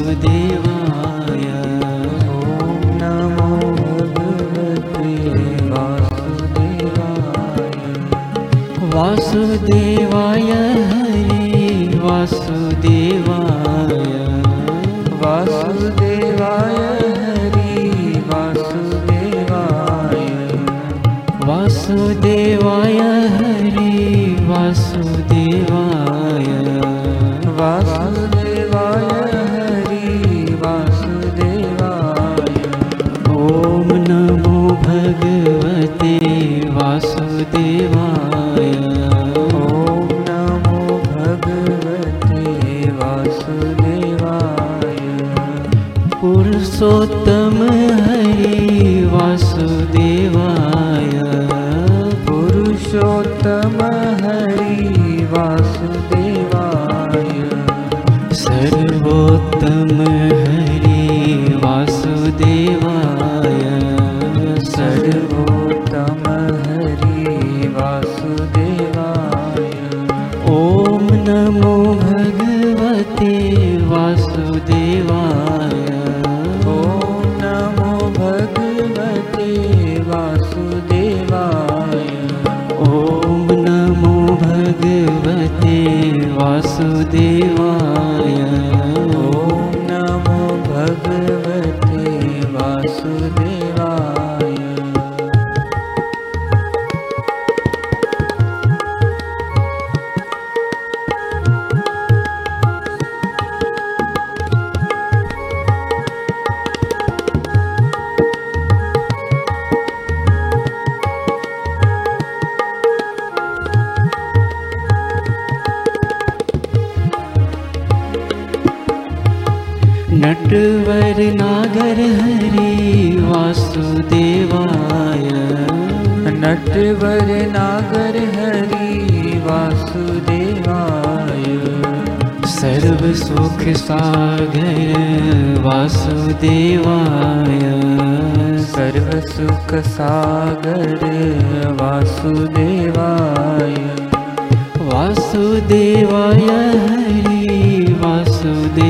वासुदेवाय ॐ नमो भगवते वासुदेवाय। वासुदेवाय नटवर नागर हरि वासुदेवाय। नटवर नागर हरि वासुदेवाय। सर्व सुख सागर वासुदेवाय। सर्व सुख सागर वासुदेवाय। वासुदेवाय हरि वासुदेवाय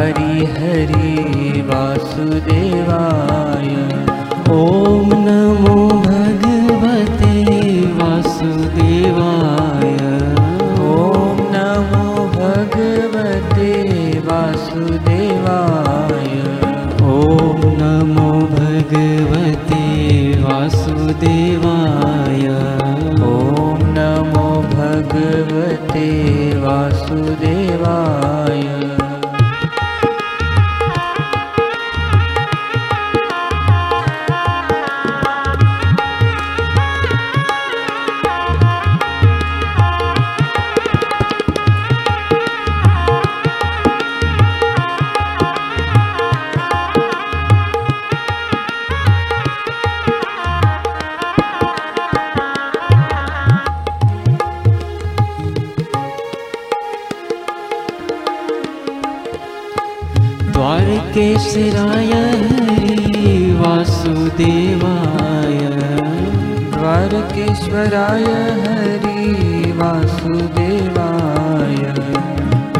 पावनकारी हरि वासुदेवाय। ॐ नमो भगवते वासुदेवाय। ॐ नमो भगवते वासुदेवाय। ॐ नमो भगवते वासुदेवाय। ॐ नमो भगवते वासुदेवाय द्वारकेशराय हरि वासुदेवाय। द्वारकेश्वराय हरि वासुदेवाय।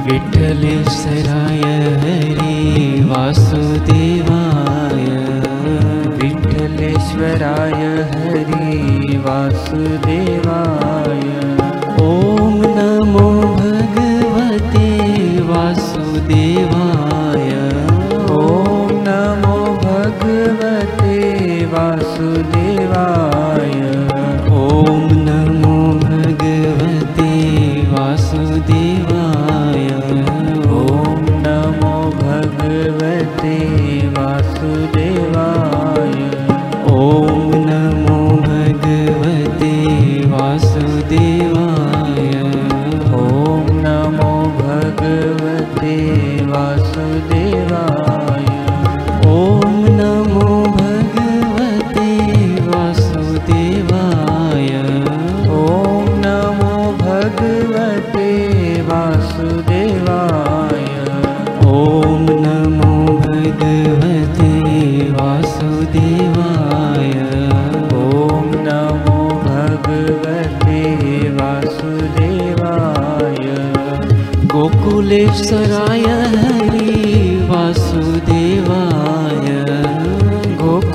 विठ्ठलेश्वराय हरि वासुदेवाय। विठ्ठलेश्वराय हरि वासुदेवाय वासुदेवा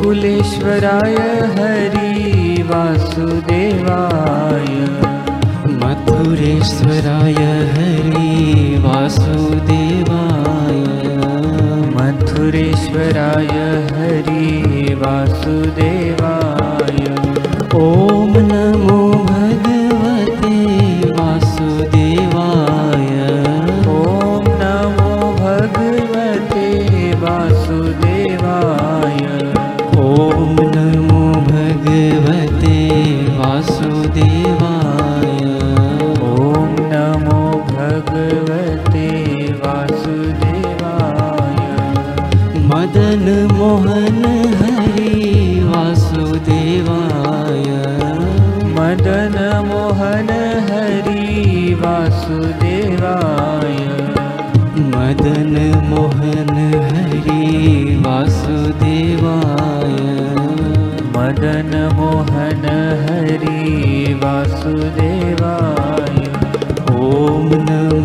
गोकुलेश्वराय हरि वासुदेवाय। मथुरेश्वराय हरि वासुदेवाय। मथुरेश्वराय हरि वासुदेवाय मोहन हरि वासुदेवाय। मदन मोहन हरि वासुदेवाय। मदन मोहन हरि वासुदेवाय। ॐ नमो